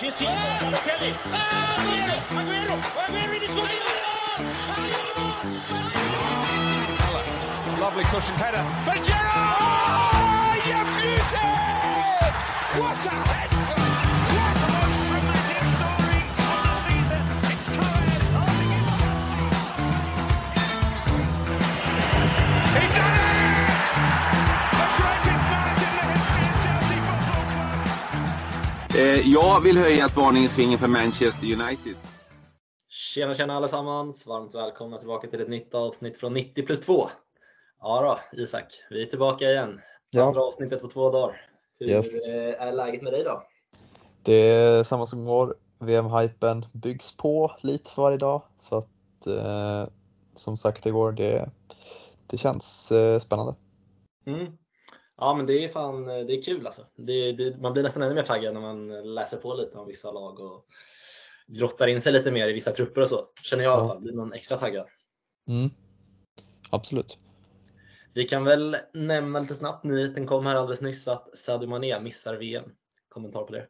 finns tid. Kelly. Ah, Aguero! Aguero! Aguero in his way! Lovely cushion header. For Gerrard! You beauty! What a head! Jag vill höja ett varningens finger för Manchester United. Tjena tjena allesammans! Varmt välkomna tillbaka till ett nytt avsnitt från 90 plus 2. Ja då, Isak, vi är tillbaka igen. Ja. Andra avsnittet på två dagar. Hur Yes. eh, är läget med dig då? Det är samma som går. VM-hypen byggs på lite för varje dag. Så att eh, som sagt igår, det, det känns eh, spännande. Mm. Ja men det är fan det är kul alltså. Det, det, man blir nästan ännu mer taggad när man läser på lite om vissa lag och grottar in sig lite mer i vissa trupper och så. Känner jag i alla fall. Blir man extra taggad. Mm. Absolut. Vi kan väl nämna lite snabbt, nyheten kom här alldeles nyss att Sadio Mané missar VM. Kommentar på det?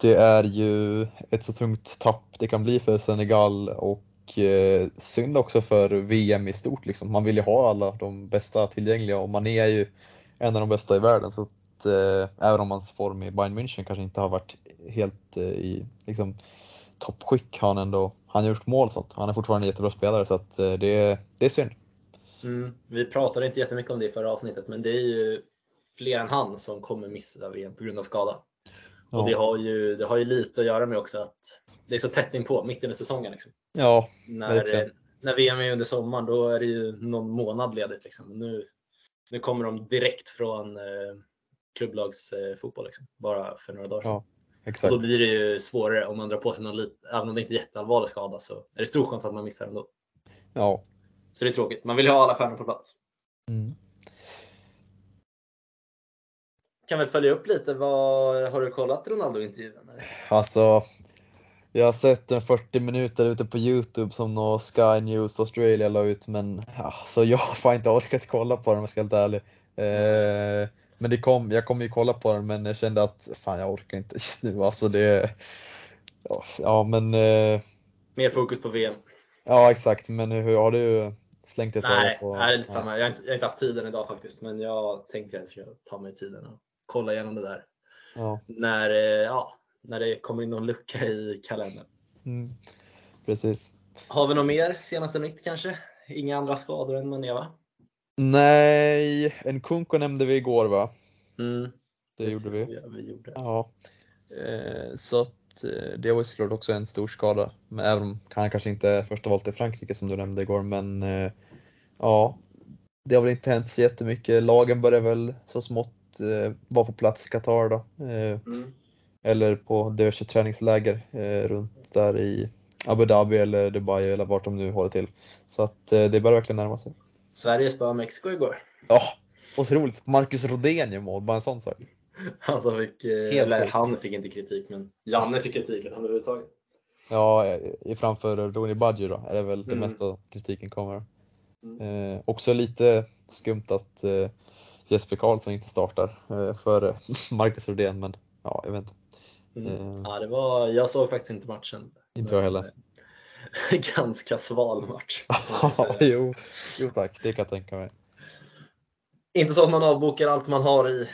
Det är ju ett så tungt tapp det kan bli för Senegal och eh, synd också för VM i stort. Liksom. Man vill ju ha alla de bästa tillgängliga och Mané är ju en av de bästa i världen. Så att, eh, även om hans form i Bayern München kanske inte har varit helt eh, i liksom, toppskick har han ändå han har gjort mål och sånt. Han är fortfarande en jättebra spelare så att, eh, det, det är synd. Mm. Vi pratade inte jättemycket om det i förra avsnittet, men det är ju fler än han som kommer missa VM på grund av skada. Och Ja. det har, ju, det har ju lite att göra med också att det är så tätt inpå, mitt under säsongen. Liksom. Ja, När, Verkligen. eh, när VM är under sommaren, då är det ju någon månad ledigt. Liksom. Nu, nu kommer de direkt från eh, klubblagsfotboll, liksom, bara för några dagar sedan. Ja, Och exakt. då blir det ju svårare om man drar på sig någon lit, även om det inte är jätteallvarlig skada så är det stor chans att man missar ändå. Ja. Så det är tråkigt. Man vill ju ha alla stjärnor på plats. Mm. kan väl följa upp lite. Vad, har du kollat Ronaldo-intervjun? Alltså, jag har sett en 40 minuter ute på Youtube som nå Sky News Australia la ut men alltså, jag har fan inte orkat kolla på den om jag ska vara helt ärlig. Eh, men det kom, jag kommer ju kolla på den men jag kände att fan jag orkar inte just nu. Alltså det, ja, ja men eh, Mer fokus på VM. ja exakt men hur har du slängt ett Nej, på? nej, det är lite samma. Jag har, inte, jag har inte haft tiden idag faktiskt, men jag tänker att jag ska ta mig tiden och kolla igenom det där. Ja, När, eh, ja, när det kommer in någon lucka i kalendern. mm, precis. Har vi något mer senaste nytt kanske? Inga andra skador än Mané va? Nej, en Kunko nämnde vi igår va? Mm, Det gjorde vi. Ja, vi gjorde. Ja, eh, så att eh, det var såklart också en stor skada. Men även om han kanske inte är första valet i Frankrike som du nämnde igår. Men eh, ja, det har väl inte hänt så jättemycket. Lagen börjar väl så smått eh, vara på plats i Qatar då. Mm. Eller på diverse träningsläger eh, runt där i Abu Dhabi eller Dubai eller vart de nu håller till. Så att eh, det börjar verkligen närma sig. Sverige spöade Mexiko igår. Ja, otroligt. Marcus Rodén gör mål, bara en sån sak. Han som fick, eh, eller han fick inte kritik, men Janne fick kritik han överhuvudtaget. Ja, i- framför Rooney Budgie då är det väl det Mm. mesta kritiken kommer. Mm. Eh, också lite skumt att eh, Jesper Karlsson inte startar eh, för Marcus Rodén, men ja, jag vet inte. Mm. Eh. Ja, det var, jag såg faktiskt inte matchen. Inte jag heller. Ganska sval match. jo, jo tack, det kan jag tänka mig. inte så att man avbokar allt man har i,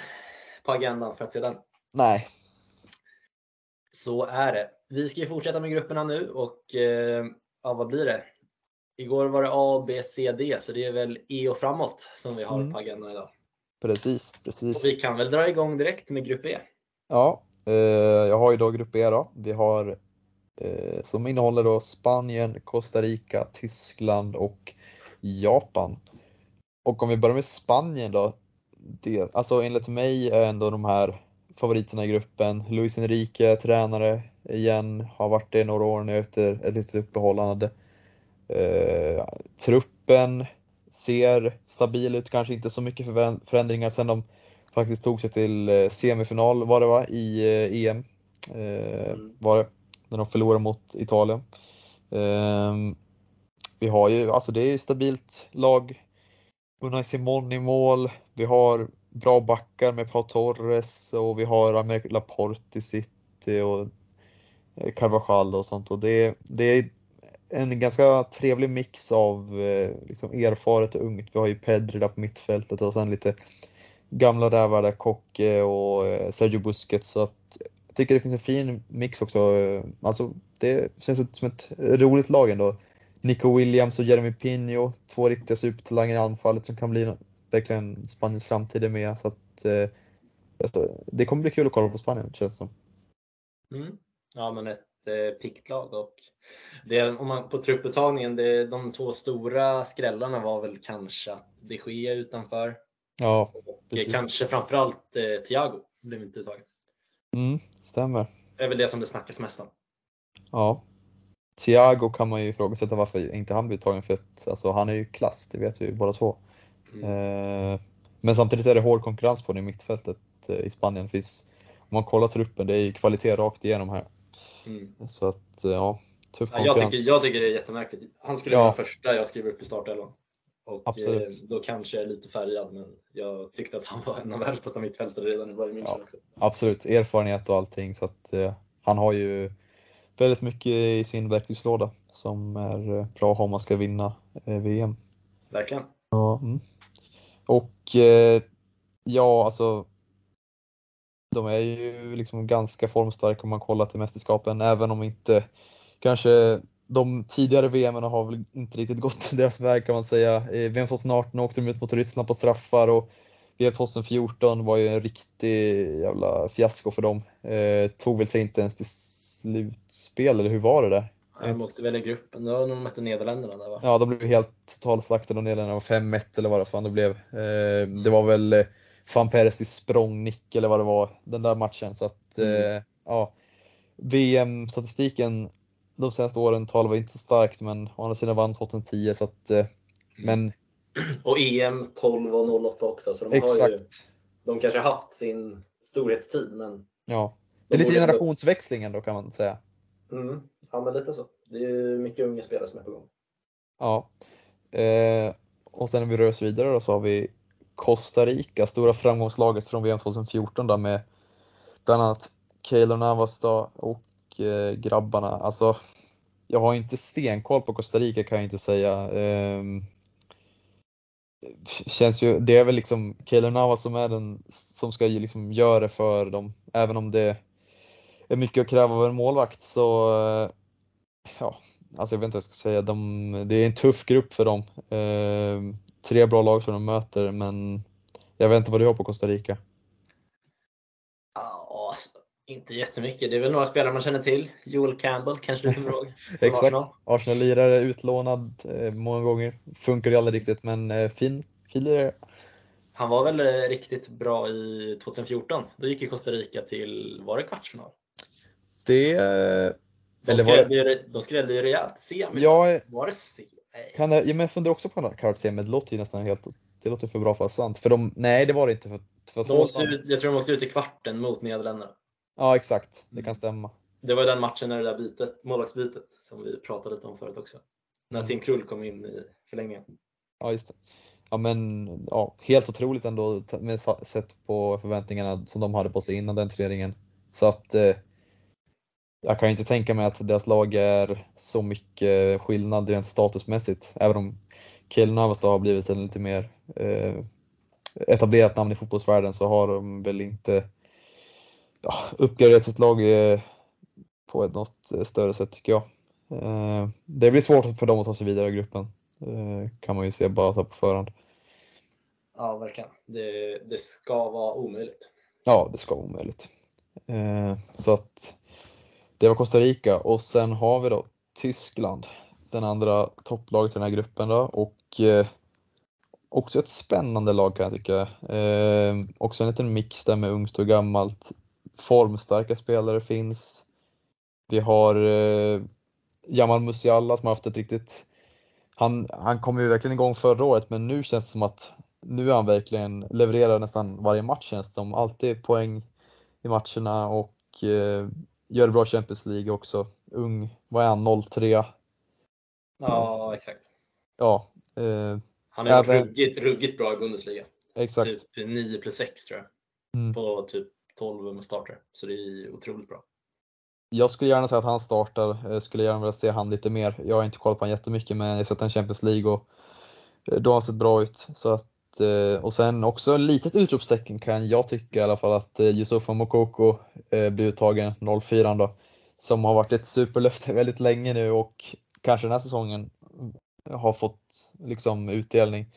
på agendan för att se den. Nej, Så är det. Vi ska ju fortsätta med grupperna nu och eh, ja, vad blir det? Igår var det A, B, C, D, så det är väl E och framåt som vi har Mm. på agendan idag. precis, Och precis. vi kan väl dra igång direkt med grupp E. Ja, eh, Eh, jag har ju då grupp E då. Vi har eh, som innehåller då Spanien, Costa Rica, Tyskland och Japan. Och om vi börjar med Spanien då. Det, alltså enligt mig är ändå de här favoriterna i gruppen. Luis Enrique, tränare igen, har varit det några år nu efter ett litet uppehåll han hade. Eh, truppen ser stabil ut, kanske inte så mycket förändringar sen de faktiskt tog sig till eh, semifinal var det va, i eh, EM. Eh, Mm. var det, när de förlorade mot Italien. Ehm, vi har ju, alltså det är ju stabilt lag. Unai Simon i mål. Vi har bra backar med Pau Torres och vi har Aymeric Laporte i City och Carvajal och sånt. Och det, det är en ganska trevlig mix av liksom erfaret och ungt. Vi har ju Pedri där på mittfältet och sen lite gamla rävar där, Kocke och eh, Sergio Busquets. Så att jag tycker det finns en fin mix också. Eh, alltså, det känns som ett roligt lag ändå. Nico Williams och Jeremy Pino, två riktiga supertalanger i anfallet som kan bli verkligen Spaniens framtid är med. Så att, eh, alltså, det kommer bli kul att kolla på Spanien känns det som. Mm. Ja, men ett eh, piggt lag och det, om man på trupputtagningen, det, de två stora skrällarna var väl kanske att de Gea utanför Ja, och Precis. kanske framförallt eh, Thiago blev inte uttagen. mm, stämmer. Det är väl det som det snackas mest om. Ja. Thiago kan man ju ifrågasätta varför inte han blir tagen för att alltså, han är ju klass, det vet vi ju båda två. Mm. Eh, men samtidigt är det hård konkurrens på det i mittfältet eh, i Spanien. Finns, om man kollar truppen, det är ju kvalitet rakt igenom här. Mm. Så att eh, ja, tuff Ja, jag, tycker, jag tycker det är jättemärkligt. Han skulle Ja. vara första jag skriver upp i startelvan. Och Absolut. eh, då kanske jag är lite färgad, men jag tyckte att han var en av världens bästa mittfältare redan i Bayern München Ja. också. Absolut, erfarenhet och allting. Så att eh, han har ju väldigt mycket i sin verktygslåda som är eh, bra om man ska vinna eh, VM. Verkligen. Ja, mm. Och eh, ja, alltså. De är ju liksom ganska formstarka om man kollar till mästerskapen, även om inte kanske de tidigare VM har väl inte riktigt gått deras väg kan man säga. I VM 2018 åkte de ut mot Ryssland på straffar och VM 2014 var ju en riktig jävla fiasko för dem. Eh, tog väl sig inte ens till slutspel, eller hur var det där? Han måste väl i gruppen. Det var när de mötte Nederländerna där va? Ja, de blev helt totalslaktade av Nederländerna. 5-1 eller vad det fan det blev. Eh, det var väl eh, van Persie språngnick eller vad det var den där matchen. Så att Mm. eh, ja, VM-statistiken de senaste åren talar väl inte så starkt, men å andra sidan vann 2010 så att eh, men Och EM 12 och 08 också, så de har ju exakt. de kanske haft sin storhetstid, men Ja, det är De lite borde- generationsväxling ändå kan man säga. mm, ja, men lite så. Det är ju mycket unga spelare som är på gång. Ja. Eh, och sen när vi rör oss vidare då så har vi Costa Rica, stora framgångslaget från VM 2014 där med bland annat Keylor Navas då och eh, grabbarna. Alltså, jag har inte stenkoll på Costa Rica kan jag inte säga. Ehm, känns ju, det är väl liksom Keylor Navas som är den som ska liksom göra det för dem. Även om det är mycket att kräva av en målvakt så eh, ja, alltså jag vet inte vad jag ska säga. De, det är en tuff grupp för dem. Eh, tre bra lag som de möter, men jag vet inte vad du har på Costa Rica. Inte jättemycket. Det är väl några spelare man känner till. Joel Campbell kanske du kommer ihåg? Exakt. Arsenal. Arsenal-lirare, utlånad eh, många gånger. Funkar ju aldrig riktigt, men eh, fin, fin lirare. Han var väl eh, riktigt bra i 2014. Då gick ju Costa Rica till, var det kvartsfinal? Det, eh, eller var det, de skrällde ju rejält. Semi. ja, Var det semi? Kan jag, ja, men jag funderar också på den här men det låter ju nästan helt, det låter för bra för att vara sant. För de, nej det var det inte. För, för De åkte ut, jag tror de åkte ut i kvarten mot Nederländerna. Ja exakt, det Mm. kan stämma. Det var ju den matchen när det där bytet, målvaktsbytet som vi pratade lite om förut också. När Mm. Tim Krull kom in i förlängningen. Ja, just det. Ja, men ja, helt otroligt ändå med sett på förväntningarna som de hade på sig innan den turneringen. Så att eh, jag kan inte tänka mig att deras lag är så mycket skillnad rent statusmässigt. Även om Navas då har blivit en lite mer eh, etablerat namn i fotbollsvärlden så har de väl inte ja, uppgraderat sitt lag eh, på ett något eh, större sätt tycker jag. Eh, det blir svårt för dem att ta sig vidare i gruppen. Kan man ju se bara så på förhand. Ja, verkligen. Det, det ska vara omöjligt. Ja, det ska vara omöjligt. Så att det var Costa Rica och sen har vi då Tyskland, den andra topplaget i den här gruppen då och också ett spännande lag kan jag tycka. Också en liten mix där med ungt och gammalt. Formstarka spelare finns. Vi har eh, Jamal Musiala som har haft ett riktigt han, han kom ju verkligen igång förra året men nu känns det som att nu är han verkligen levererar nästan varje match känns det som. Alltid poäng i matcherna och eh, gör bra Champions League också. Ung, vad är han, 03? Ja, exakt. Ja, eh, Han har Även- ruggigt, ruggigt bra i Bundesliga. exakt. Typ 9 plus 6 tror jag. Mm. På typ 12 med starter. Så det är otroligt bra. Jag skulle gärna säga att han startar. Jag skulle gärna vilja se han lite mer. Jag har inte kollat på honom jättemycket men jag har sett en Champions League och eh, då har han sett bra ut. Så att, eh, och sen också ett litet utropstecken kan jag tycka i alla fall att eh, Yusufa Mokoko blir uttagen 04 då. Som har varit ett superlöfte väldigt länge nu och kanske den här säsongen har fått liksom utdelning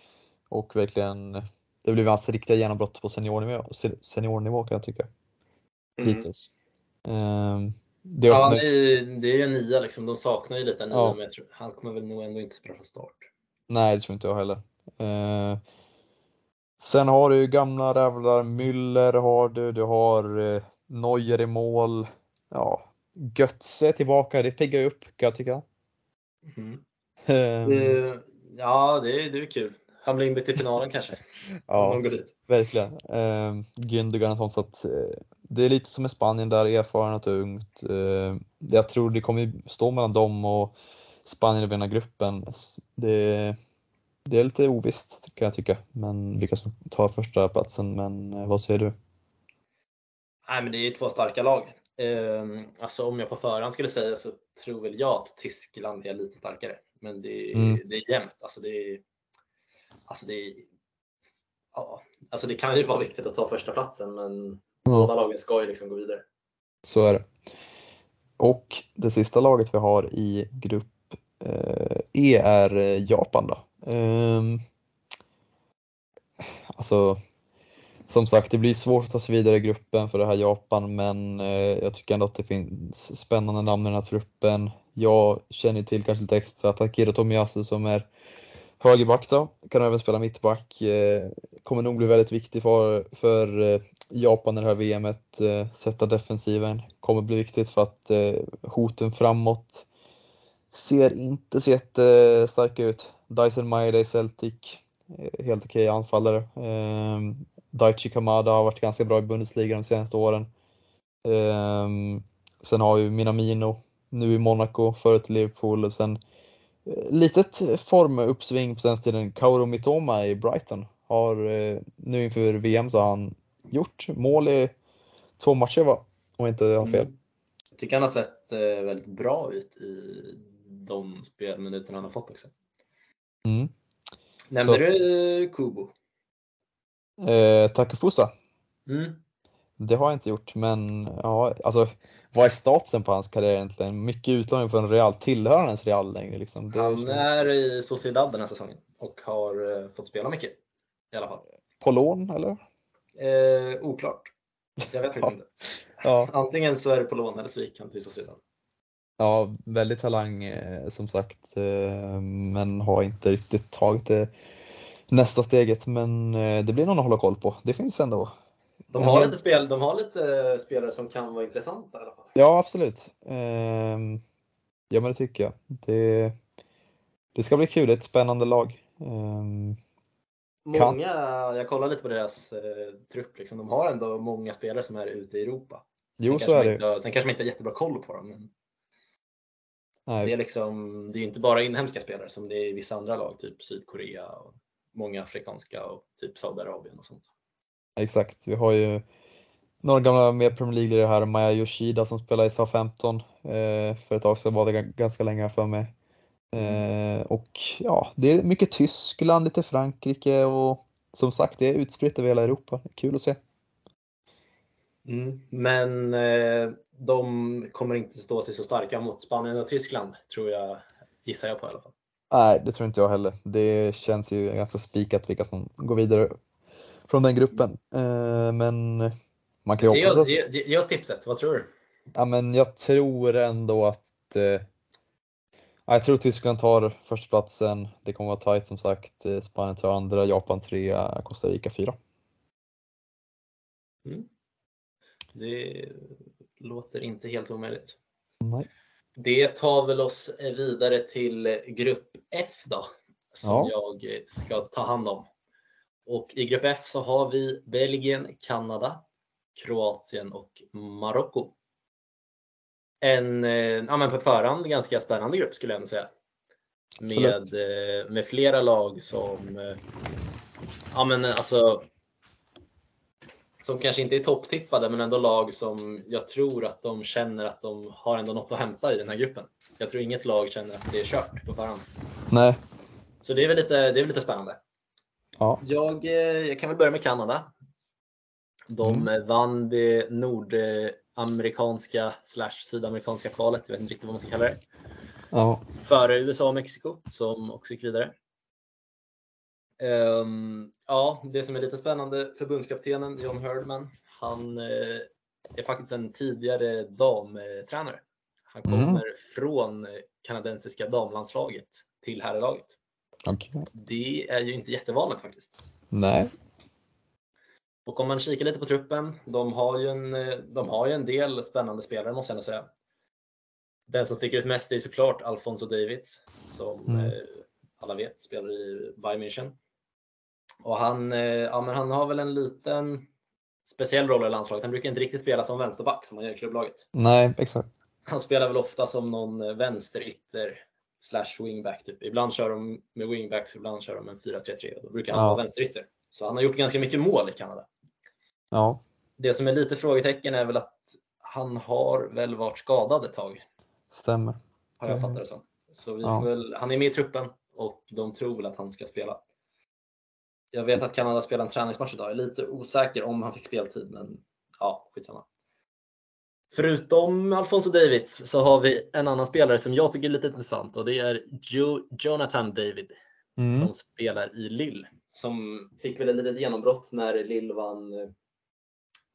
och verkligen det blir hans riktiga genombrott på seniornivå, seniornivå kan jag tycka. Mm. Hittills. Um, det, ja, det, är, det är ju en nia liksom. De saknar ju lite en nia, ja. men jag tror, han kommer väl nog ändå inte spela från start. Nej, det tror inte jag heller. Uh, sen har du ju gamla rävlar. Müller har du, du har uh, Neuer i mål. Ja, Götze tillbaka, det piggar upp kan jag tycka. Mm. Um, det, ja, det, det är kul. Han blir inbytt i finalen kanske. ja, verkligen. Uh, Gündogan och sånt. Så att, uh, det är lite som i Spanien där, erfarenhet och ungt. Uh, jag tror det kommer stå mellan dem och Spanien att vinna gruppen. Det, det är lite ovisst kan jag tycka, men vilka som tar första platsen. Men uh, vad säger du? Nej, men det är två starka lag. Uh, alltså om jag på förhand skulle säga så tror väl jag att Tyskland är lite starkare. Men det, mm. det är jämnt. Alltså det är, Alltså det, ja, alltså det kan ju vara viktigt att ta första platsen men ja. båda lagen ska ju liksom gå vidare. Så är det. Och det sista laget vi har i grupp eh, E är eh, Japan då. Um, alltså, som sagt, det blir svårt att ta sig vidare i gruppen för det här Japan, men eh, jag tycker ändå att det finns spännande namn i den här truppen. Jag känner till kanske lite extra Takiro Tomiyasu som är högerback då, kan även spela mittback. Eh, kommer nog bli väldigt viktig för, för eh, Japan i det här VMet. Eh, sätta defensiven kommer bli viktigt för att hoten framåt ser inte så jättestarka ut. Dyson Maeda i Celtic, helt okej okay anfallare. Ehm, Daichi Kamada har varit ganska bra i Bundesliga de senaste åren. Ehm, sen har vi Minamino nu i Monaco, förut i Liverpool och sen litet formuppsving på senaste tiden. Kauro Mitoma i Brighton har eh, nu inför VM så har han gjort mål i två matcher va? Om jag inte har fel. Mm. Jag tycker han har sett eh, väldigt bra ut i de spelminuterna han har fått också. Mm. Nämnde så, du Kubo? Eh, Takufusa? Mm. Det har jag inte gjort, men ja, alltså vad är statusen på hans karriär egentligen? Mycket utlåning från Real. Tillhör han ens Real längre? Liksom? Han är i Sociedad den här säsongen och har uh, fått spela mycket. I alla fall. På lån eller? Eh, oklart. Jag vet faktiskt inte. Ja. Antingen så är det på lån eller så gick han till Sociedad. Ja, väldigt talang eh, som sagt, eh, men har inte riktigt tagit det nästa steget. Men eh, det blir någon att hålla koll på. Det finns ändå de har, lite spel, de har lite spelare som kan vara intressanta i alla fall. Ja, absolut. Ehm, ja, men det tycker jag. Det, det ska bli kul. Det är ett spännande lag. Ehm, många, jag kollar lite på deras eh, trupp, liksom. de har ändå många spelare som är ute i Europa. Jo, så är det. Inte, sen kanske man inte har jättebra koll på dem. Men Nej. Det är liksom, det är inte bara inhemska spelare som det är i vissa andra lag, typ Sydkorea och många afrikanska och typ Saudiarabien och sånt. Exakt, vi har ju några gamla med Premier League här, Maya Yoshida som spelar i SA-15 eh, för ett tag sedan var det ganska länge för mig. Eh, och ja, det är mycket Tyskland, lite Frankrike och som sagt det är utspritt över hela Europa. Kul att se. Mm, men eh, de kommer inte stå sig så starka mot Spanien och Tyskland tror jag, gissar jag på i alla fall. Nej, det tror inte jag heller. Det känns ju ganska spikat vilka som går vidare från den gruppen. Eh, men man kan ju hoppas ge, ge, oss tipset, vad tror du? Ja, men jag tror ändå att eh, jag tror Tyskland tar förstaplatsen. Det kommer vara tajt som sagt. Eh, Spanien tar andra, Japan trea, Costa Rica fyra. Mm. Det låter inte helt omöjligt. Nej. Det tar väl oss vidare till grupp F då, som ja. jag ska ta hand om. Och i grupp F så har vi Belgien, Kanada, Kroatien och Marocko. En eh, ja, men på förhand ganska spännande grupp skulle jag ändå säga. Med, eh, med flera lag som eh, ja, men alltså, som kanske inte är topptippade, men ändå lag som jag tror att de känner att de har ändå något att hämta i den här gruppen. Jag tror inget lag känner att det är kört på förhand. Nej. Så det är väl lite, det är väl lite spännande. Ja. Jag, eh, jag kan väl börja med Kanada. De Mm. vann det nordamerikanska slash sydamerikanska kvalet, jag vet inte riktigt vad man ska kalla det, Ja. före USA och Mexiko som också gick vidare. Ehm, ja, det som är lite spännande, förbundskaptenen John Herdman, han eh, är faktiskt en tidigare damtränare. Han Mm. kommer från eh, kanadensiska damlandslaget till herrlaget. Okej. Det är ju inte jättevanligt faktiskt. Nej. Och om man kikar lite på truppen, de har ju en, eh, de har ju en del spännande spelare måste jag ändå säga. Den som sticker ut mest är såklart Alfonso Davids som Mm. eh, alla vet spelar i Bayern München. Och han, eh, ja, men han har väl en liten speciell roll i landslaget. Han brukar inte riktigt spela som vänsterback som han gör i klubblaget. Nej, exakt. Han spelar väl ofta som någon vänsterytter slash wingback. Typ. Ibland kör de med wingbacks, ibland kör de en 4-3-3 och då brukar han Ja. vara vänsterytter. Så han har gjort ganska mycket mål i Kanada. Ja. Det som är lite frågetecken är väl att han har väl varit skadad ett tag, Stämmer. har jag fattat det som. Så vi Ja. väl, han är med i truppen och de tror väl att han ska spela. Jag vet att Kanada spelar en träningsmatch idag. Jag är lite osäker om han fick speltid, men ja, skitsamma. Förutom Alfonso Davids så har vi en annan spelare som jag tycker är lite intressant och det är jo Jonathan David Mm. som spelar i Lille. Som fick väl ett litet genombrott när Lille vann,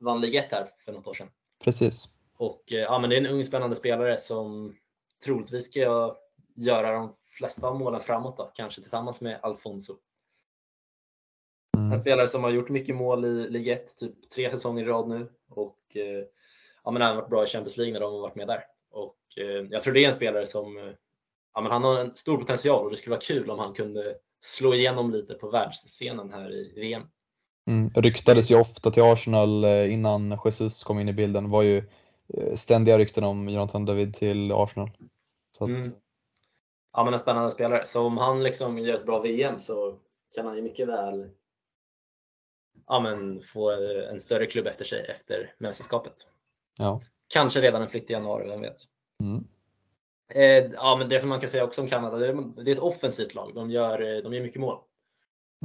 vann Ligue 1 här för något år sedan. Precis. Och eh, ja, men det är en ung spännande spelare som troligtvis ska göra de flesta av målen framåt då, kanske tillsammans med Alfonso. En Mm. spelare som har gjort mycket mål i Ligue 1, typ tre säsonger i rad nu och eh, ja, men även varit bra i Champions League när de har varit med där. Och eh, jag tror det är en spelare som eh, ja, men han har en stor potential och det skulle vara kul om han kunde slå igenom lite på världsscenen här i VM. Mm. Ryktades ju ofta till Arsenal eh, innan Jesus kom in i bilden. Det var ju eh, ständiga rykten om Jonathan David till Arsenal. Så att, Mm. Ja, men en spännande spelare. Så om han liksom gör ett bra VM så kan han ju mycket väl ja, men få en större klubb efter sig efter mästerskapet. Ja. Kanske redan en flytt i januari, vem vet? Mm. Eh, ja, men det som man kan säga också om Kanada, det är, det är ett offensivt lag. De gör, eh, de gör mycket mål.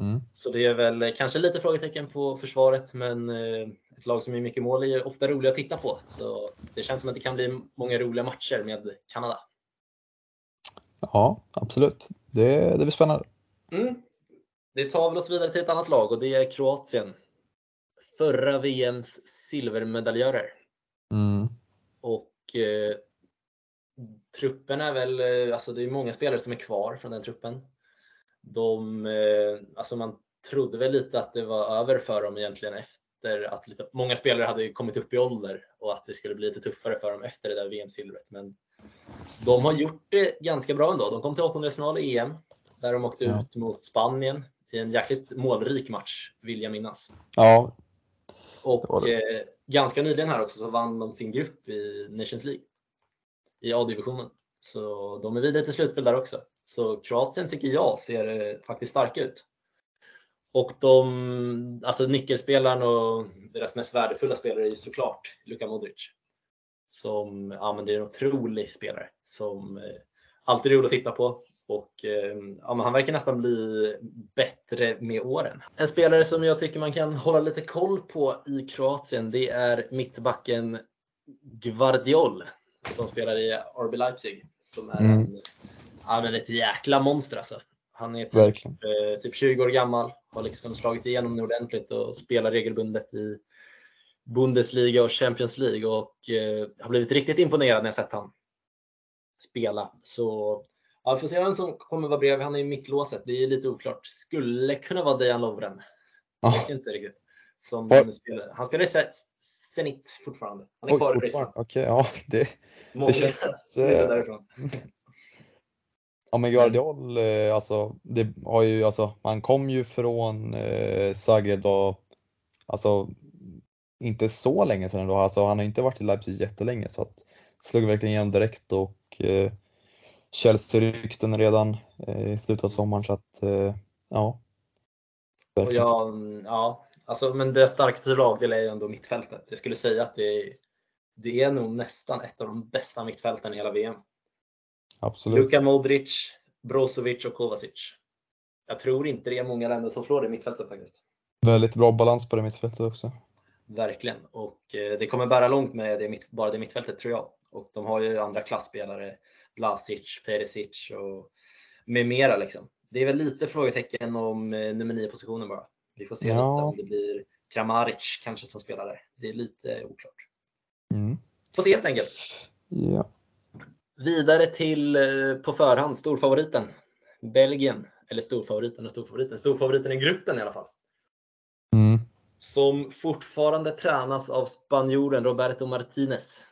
Mm. Så det är väl eh, kanske lite frågetecken på försvaret, men eh, ett lag som gör mycket mål är ofta roliga att titta på. Så det känns som att det kan bli många roliga matcher med Kanada. Ja, absolut. Det, det blir spännande. Mm. Det tar väl oss vidare till ett annat lag och det är Kroatien. Förra VMs silvermedaljörer. Mm. Och eh, truppen är väl, eh, alltså det är många spelare som är kvar från den truppen. De, eh, alltså man trodde väl lite att det var över för dem egentligen efter att lite, många spelare hade kommit upp i ålder och att det skulle bli lite tuffare för dem efter det där VM-silvret. Men de har gjort det ganska bra ändå. De kom till åttondelsfinal i EM där de åkte Ja. ut mot Spanien i en jäkligt målrik match, vill jag minnas. Ja, Och var det. eh, ganska nyligen här också så vann de sin grupp i Nations League. I A-divisionen. Så de är vidare till slutspel där också. Så Kroatien tycker jag ser eh, faktiskt starka ut. Och de, alltså nyckelspelaren och deras mest värdefulla spelare är ju såklart Luka Modric. Som, ja men det är en otrolig spelare som eh, alltid är rolig att titta på. Och eh, ja, han verkar nästan bli bättre med åren. En spelare som jag tycker man kan hålla lite koll på i Kroatien, det är mittbacken Gvardiol som spelar i RB Leipzig. Som är Mm. en, ja, men ett jäkla monster alltså. Han är typ, eh, typ 20 år gammal, har liksom slagit igenom nu ordentligt och spelar regelbundet i Bundesliga och Champions League och eh, har blivit riktigt imponerad när jag sett han spela. Så ja, vi får se vem som kommer vara bredvid. Han är i mittlåset. Det är lite oklart. Skulle kunna vara Dejan Lovren. Jag Ja. vet inte riktigt. Som Oj. han spelar. Han spelar i Ze- Zenit fortfarande. Han är Oj, kvar fortfarande. Okej, ja, det, Många känns, eh, därifrån. ja men Guardiol, eh, alltså, det har ju, alltså, han kom ju från eh, Zagreb då, alltså inte så länge sedan då, alltså han har inte varit i Leipzig jättelänge så att slog verkligen igenom direkt och eh, Chelsea-rykten redan eh, i slutet av sommaren så att eh, ja. Och jag, ja, Alltså, men deras starkaste lagdel är ju ändå mittfältet. Jag skulle säga att det är, det är nog nästan ett av de bästa mittfälten i hela VM. Absolut. Luka Modric, Brozovic och Kovacic. Jag tror inte det är många länder som slår det mittfältet faktiskt. Väldigt bra balans på det mittfältet också. Verkligen. Och eh, det kommer bära långt med det mitt, bara det mittfältet tror jag. Och de har ju andra klassspelare. Vlasic, Perisic och med mera liksom. Det är väl lite frågetecken om eh, nummer 9 positionen bara. Vi får se Ja. lite om det blir Kramaric kanske som spelar där. Det är lite oklart. Mm. Får se helt enkelt. Ja. Vidare till eh, på förhand storfavoriten. Belgien. Eller storfavoriten och storfavoriten. Storfavoriten i gruppen i alla fall. Mm. Som fortfarande tränas av spanjoren Roberto Martinez.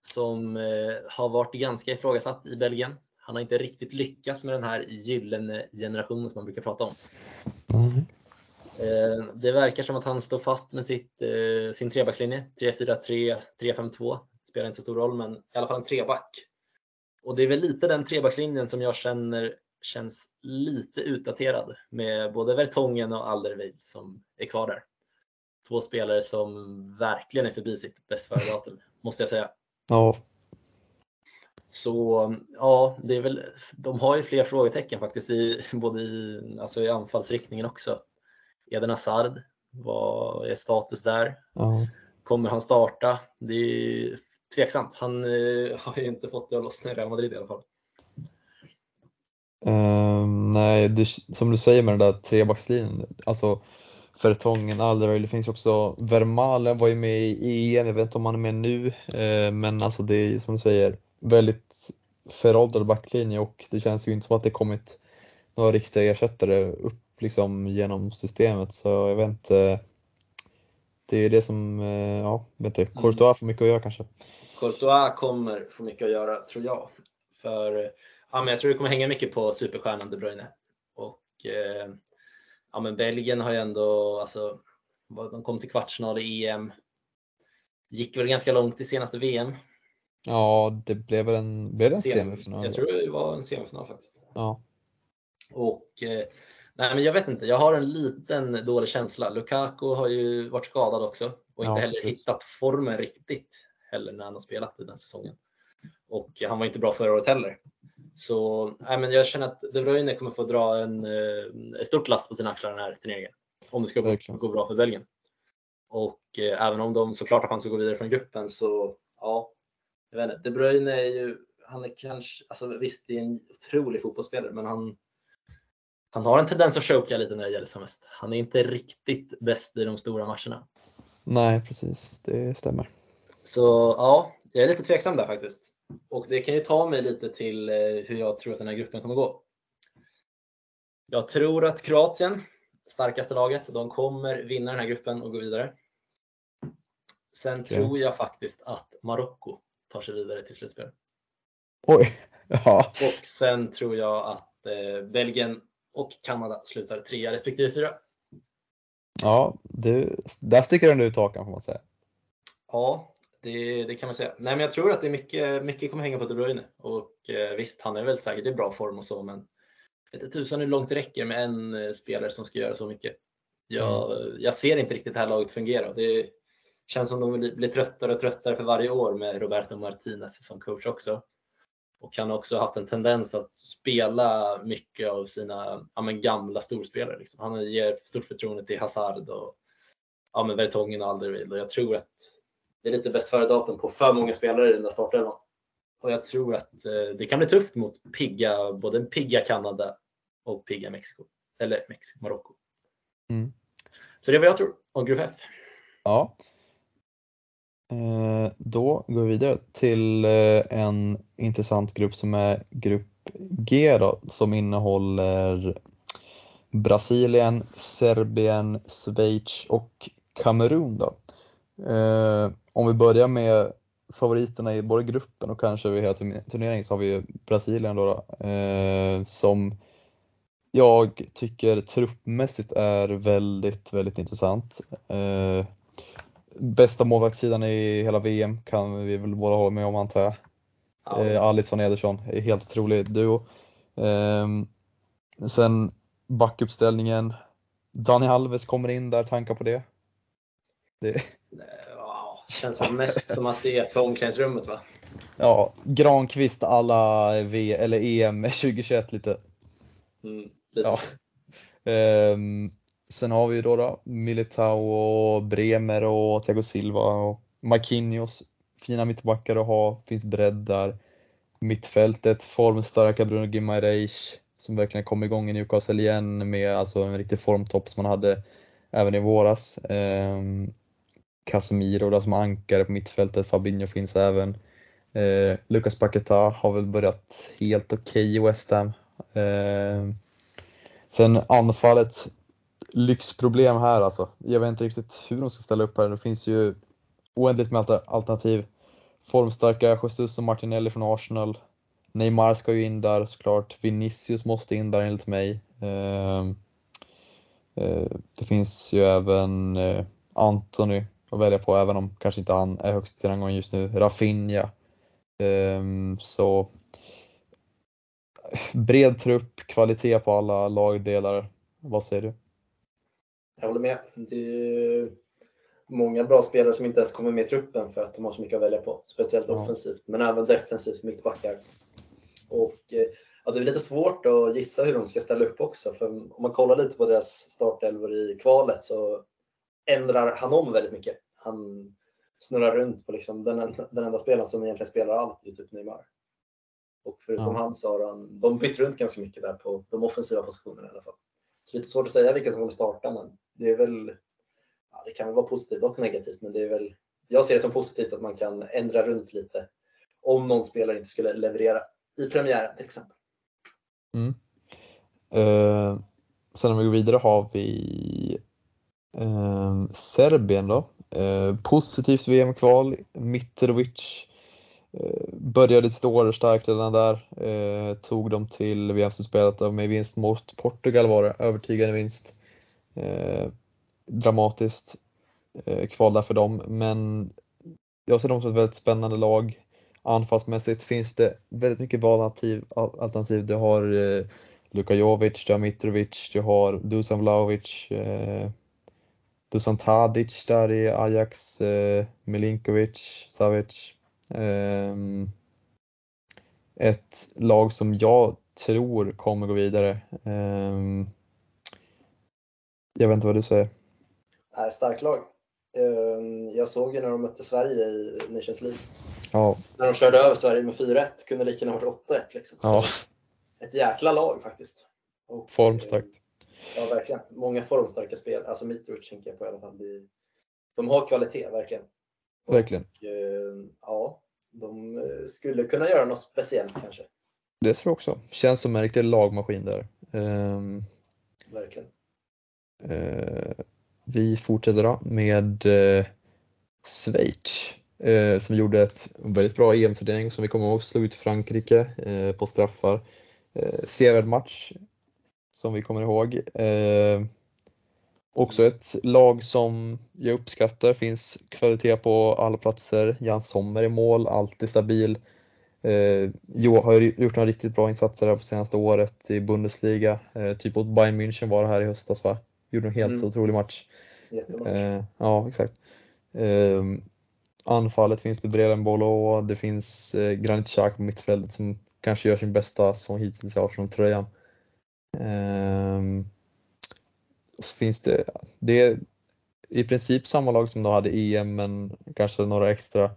Som eh, har varit ganska ifrågasatt i Belgien. Han har inte riktigt lyckats med den här gyllene generationen som man brukar prata om. Mm. Eh, det verkar som att han står fast med sitt, eh, sin trebackslinje. 3-4-3, 3-5-2. Spelar inte så stor roll, men i alla fall en treback. Och det är väl lite den trebackslinjen som jag känner känns lite utdaterad med både Vertongen och Alderweireld som är kvar där. Två spelare som verkligen är förbi sitt bäst före-datum, måste jag säga. Ja. Så ja, det är väl, de har ju fler frågetecken faktiskt, i, både i, alltså i anfallsriktningen också. Eden Hazard, vad är status där? ja. Kommer han starta? Det är tveksamt. Han eh, har ju inte fått det att lossna i Real Madrid i alla fall. Ehm, nej, det, som du säger med den där trebackslinjen, alltså Fertongen, Alderweireld, det finns också Vermaelen var ju med i EM, jag vet inte om han är med nu, eh, men alltså det är som du säger väldigt föråldrad backlinje och det känns ju inte som att det kommit några riktiga ersättare upp liksom genom systemet så jag vet inte. Det är det som, eh, ja, vet inte, Courtois får mycket att göra kanske. Courtois kommer få mycket att göra, tror jag. För ja, men jag tror det kommer hänga mycket på superstjärnan De Bruyne. Och eh, ja, men Belgien har ju ändå, alltså, de kom till kvartsfinal i EM. Gick väl ganska långt i senaste VM. Ja, det blev väl en, blev en Sem- semifinal? Jag tror det var en semifinal faktiskt. Ja. Och eh, nej, men jag vet inte, jag har en liten dålig känsla. Lukaku har ju varit skadad också och Ja, inte heller precis. hittat formen riktigt heller när han har spelat i den säsongen. Och han var inte bra förra året heller. Så nej, men jag känner att De Bruyne kommer få dra en, eh, ett stort last på sina axlar den här turneringen. Om det ska gå, Verkligen. gå bra för Belgien. Och eh, även om de såklart har chans att gå vidare från gruppen så ja, jag vet inte. De Bruyne är ju, han är kanske, alltså visst det är en otrolig fotbollsspelare men han, han har en tendens att choka lite när det gäller som mest. Han är inte riktigt bäst i de stora matcherna. Nej, precis, det stämmer. Så ja, jag är lite tveksam där faktiskt. Och det kan ju ta mig lite till eh, hur jag tror att den här gruppen kommer gå. Jag tror att Kroatien, starkaste laget, de kommer vinna den här gruppen och gå vidare. Sen Okej. tror jag faktiskt att Marocko tar sig vidare till slutspel. Oj, ja. Och sen tror jag att eh, Belgien och Kanada slutar trea respektive fyra. Ja, du, där sticker den ut hakan får man säga. Ja, det, det kan man säga. Nej, men jag tror att det är mycket, mycket kommer hänga på De Bruyne. Och eh, visst, han är väl säkert i bra form och så, men vet inte tusan hur långt det räcker med en eh, spelare som ska göra så mycket. Jag, jag ser inte riktigt det här laget fungera. Det känns som de blir, tröttare och tröttare för varje år med Roberto Martinez som coach också. Och han har också haft en tendens att spela mycket av sina ja, men gamla storspelare. Liksom. Han ger stort förtroende till Hazard och ja, men Vertongen och Alderweireld. Och jag tror att det är lite bäst före datum på för många spelare i den där startelvan. Och jag tror att eh, det kan bli tufft mot pigga, både pigga Kanada och pigga Mexiko. Eller Mexiko, Marocko. Mm. Så det är vad jag tror om Grupp F. Ja. Eh, då går vi vidare till eh, en intressant grupp som är grupp G då, som innehåller Brasilien, Serbien, Schweiz och Kamerun. Då. Om vi börjar med favoriterna i både gruppen och kanske över hela turne- turneringen så har vi Brasilien då, då eh, som jag tycker truppmässigt är väldigt, väldigt intressant. Eh, bästa målvaktssidan i hela VM kan vi väl båda hålla med om antar jag. Ja, Eh, Alisson Ederson, är helt otrolig duo. Ehm, sen backuppställningen, Dani Alves kommer in där, tankar på det? det... Känns väl mest som att det är för omklädningsrummet va? Ja, Granqvist alla v eller EM 2021 lite. Mm, lite. Ja. Ehm, sen har vi ju då, då Militao och Bremer och Thiago Silva och Marquinhos. Fina mittbackar att ha, finns bredd där. Mittfältet, formstarka Bruno Gimareis som verkligen kom igång i Newcastle igen med alltså en riktig formtopp som man hade även i våras. Ehm, Casemiro där som ankare på mittfältet, Fabinho finns även. Eh, Lucas Paqueta har väl börjat helt okej okay i West Ham. Eh, sen anfallet, lyxproblem här alltså. Jag vet inte riktigt hur de ska ställa upp här. Det finns ju oändligt med alternativ. Formstarka Jesus och Martinelli från Arsenal. Neymar ska ju in där såklart. Vinicius måste in där enligt mig. Eh, eh det finns ju även eh, Anthony att välja på, även om kanske inte han är högst i rangordningen just nu. Rafinha. Um, så bred trupp, kvalitet på alla lagdelar. Vad säger du? Jag håller med. Det är många bra spelare som inte ens kommer med i truppen för att de har så mycket att välja på. Speciellt ja. offensivt, men även defensivt, mittbackar. Och eh, ja, det är lite svårt att gissa hur de ska ställa upp också. För om man kollar lite på deras startelvor i kvalet så ändrar han om väldigt mycket. Han snurrar runt på liksom den, den enda spelaren som egentligen spelar allt, är typ Neymar. Och förutom ja. han så har han, de bytt runt ganska mycket där på de offensiva positionerna i alla fall. Så lite svårt att säga vilka som kommer starta, men det är väl, ja, det kan väl vara positivt och negativt, men det är väl, jag ser det som positivt att man kan ändra runt lite om någon spelare inte skulle leverera i premiären till exempel. Mm. Uh, sen om vi går vidare har vi Eh, Serbien då. Eh, positivt VM-kval. Mitrovic eh, började sitt år starkt redan där. Eh, tog dem till VM-slutspelet med vinst mot Portugal var det. Övertygande vinst. Eh, dramatiskt eh, kval där för dem, men jag ser dem som ett väldigt spännande lag. Anfallsmässigt finns det väldigt mycket valalternativ. Alternativ. Du har eh, Luka Jovic, du har Mitrovic, du har Dusan Vlahovic, eh, Dusan Tadic där i Ajax, eh, Milinkovic, Savic. Eh, ett lag som jag tror kommer gå vidare. Eh, jag vet inte vad du säger? Nej, starkt lag. Ehm, jag såg ju när de mötte Sverige i Nations League. Ja. När de körde över Sverige med 4-1, kunde lika gärna varit 8-1. Liksom. Ja. Ett jäkla lag faktiskt. Och, Formstarkt. Ja, verkligen. Många formstarka spel. Alltså Mitrovic tänker jag på i alla fall. De har kvalitet, verkligen. Verkligen. Och, eh, ja, de eh, skulle kunna göra något speciellt kanske. Det tror jag också. Känns som en riktig lagmaskin där. Um, verkligen. Uh, vi fortsätter då med uh, Schweiz uh, som gjorde ett väldigt bra EM-turnering som vi kommer ihåg slog ut Frankrike på straffar. Sevärd match som vi kommer ihåg. Eh, också ett lag som jag uppskattar, finns kvalitet på alla platser. Jan Sommer i mål, alltid stabil. Eh, jo, har gjort några riktigt bra insatser här på senaste året i Bundesliga. Eh, typ mot Bayern München var det här i höstas va? Gjorde en helt mm. otrolig match. Eh, ja, exakt. Eh, anfallet finns det Brelen Bolo, det finns eh, Granit Xhaka på mittfältet som kanske gör sin bästa som hittills i Arsenal-tröjan. Um, så finns det, det är i princip samma lag som de hade EM men kanske några extra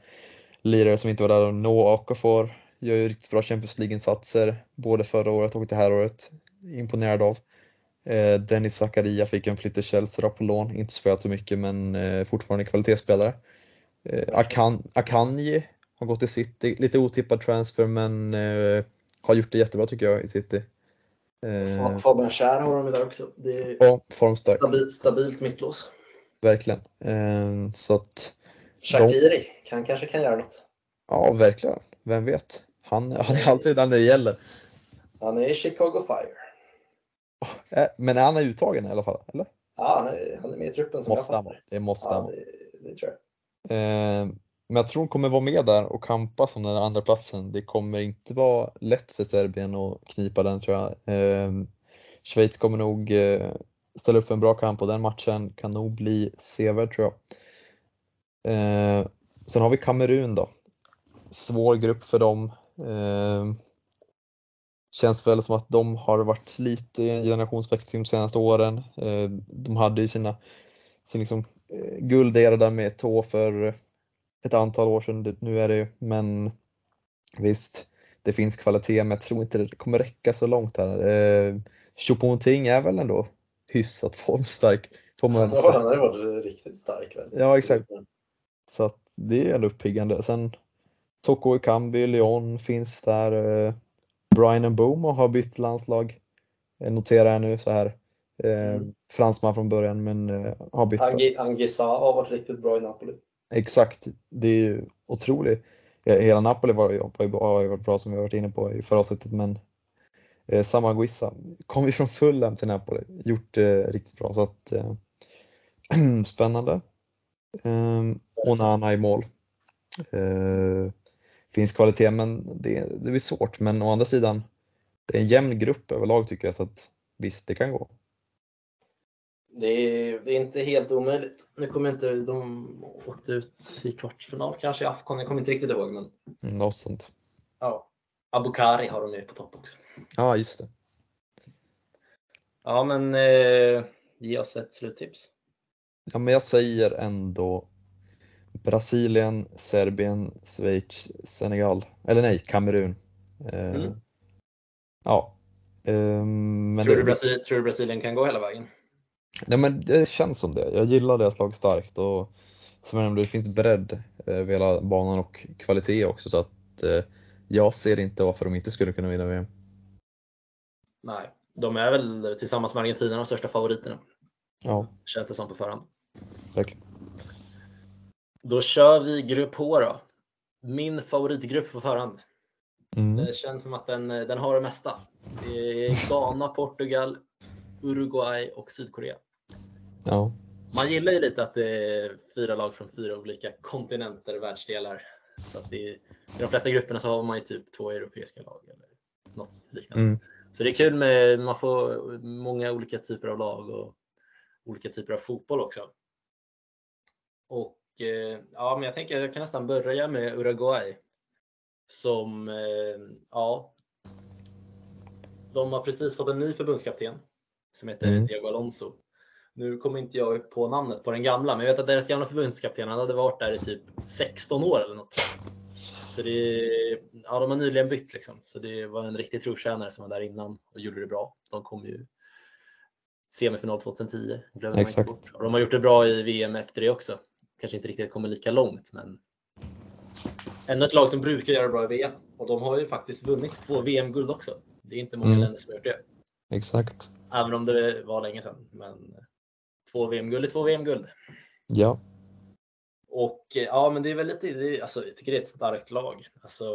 lirare som inte var där. Noah Okafor gör ju riktigt bra Champions League-insatser både förra året och det här året. Imponerad av. Eh, Dennis Zakaria fick en flytt till Chelsea på lån, inte spelat så mycket men eh, fortfarande kvalitetsspelare. Eh, Akan, Akanji har gått till City, lite otippad transfer men eh, har gjort det jättebra tycker jag i City. Eh, Fabian Kär har de där också. Det är ja, formstark. Stabilt, stabilt mittlås. Verkligen. Eh, så att Shakiri, de... han kanske kan göra något. Ja, verkligen. Vem vet? Han, han är alltid där när det gäller. Han är i Chicago Fire. Eh, men är han uttagen i alla fall? Eller? Ja, han är, han är med i truppen som måste jag fattar. Det måste ja, det, det tror jag. Eh, men jag tror hon kommer vara med där och kampa som den andra platsen. Det kommer inte vara lätt för Serbien att knipa den tror jag. Eh, Schweiz kommer nog eh, ställa upp för en bra kamp och den matchen kan nog bli sevärd tror jag. Eh, sen har vi Kamerun då. Svår grupp för dem. Eh, känns väl som att de har varit lite i en generationsväxling de senaste åren. Ehm, de hade ju sina sin liksom, eh, guldera där med tå för ett antal år sedan. Nu är det ju, men visst, det finns kvalitet, men jag tror inte det kommer räcka så långt här. Eh, Choupo-Moting är väl ändå hyfsat formstark. Får man Ja, han har ju varit riktigt stark. Väl? Ja, exakt. Så att det är ändå uppiggande. Sen Toko Ekambi, Lyon finns där. eh, Brian Mbomo har bytt landslag. Jag noterar jag nu så här. Eh, Mm. Fransman från början men eh, har bytt. Angi, Angisa har varit riktigt bra i Napoli. Exakt, det är ju otroligt. Hela Napoli var ju, var ju, har ju varit bra som vi har varit inne på i förra avsnittet men eh, samma Guissa kom ju från Fulham till Napoli, gjort det riktigt bra så att eh, spännande. Eh, Onana i mål. Eh, finns kvalitet men det, det blir svårt men å andra sidan det är en jämn grupp överlag tycker jag så att visst det kan gå. Det är, det är inte helt omöjligt. Nu kommer inte, de åkte ut i kvartsfinal kanske i Afcon, jag kommer inte riktigt ihåg. Men Mm, Något sånt. ja. Abukari har de ju på topp också. Ja just det. Ja men eh, ge oss ett sluttips. Ja, men jag säger ändå Brasilien, Serbien, Schweiz, Senegal. Eller nej, Kamerun. Eh, Mm. Ja. Men tror, du det, Brasil, tror du Brasilien kan gå hela vägen? Ja, men det känns som det. Jag gillar deras lag starkt och som jag nämnde, det finns bredd eh, över hela banan och kvalitet också så att eh, jag ser inte varför de inte skulle kunna vinna VM. Nej, de är väl tillsammans med Argentina de största favoriterna. Ja, Känns det som på förhand. verkligen. Då kör vi grupp H då. Min favoritgrupp på förhand. Mm. Det känns som att den, den har det mesta. Det är Ghana, Portugal, Uruguay och Sydkorea. Ja. Man gillar ju lite att det är fyra lag från fyra olika kontinenter, världsdelar. Så att är, I de flesta grupperna så har man ju typ två europeiska lag eller något liknande. Mm. Så det är kul med, man får många olika typer av lag och olika typer av fotboll också. Och eh, ja, men jag tänker att jag kan nästan börja med Uruguay. Som, eh, ja. De har precis fått en ny förbundskapten som heter Mm. Diego Alonso. Nu kommer inte jag på namnet på den gamla, men jag vet att deras gamla förbundskapten han hade varit där i typ 16 år eller något. Så det, ja, de har nyligen bytt liksom. Så det var en riktig trotjänare som var där innan och gjorde det bra. De kom ju semifinal 2010. glömmer man Exakt. Och de har gjort det bra i VM efter det också. Kanske inte riktigt kommer lika långt, men ännu ett lag som brukar göra bra i VM. Och de har ju faktiskt vunnit två VM-guld också. Det är inte många Mm. länder som har gjort det. Exakt. Även om det var länge sedan. Men två VM-guld är två VM-guld. Ja. Och eh, ja, men det är väl lite, det alltså, jag tycker det är ett starkt lag. Alltså,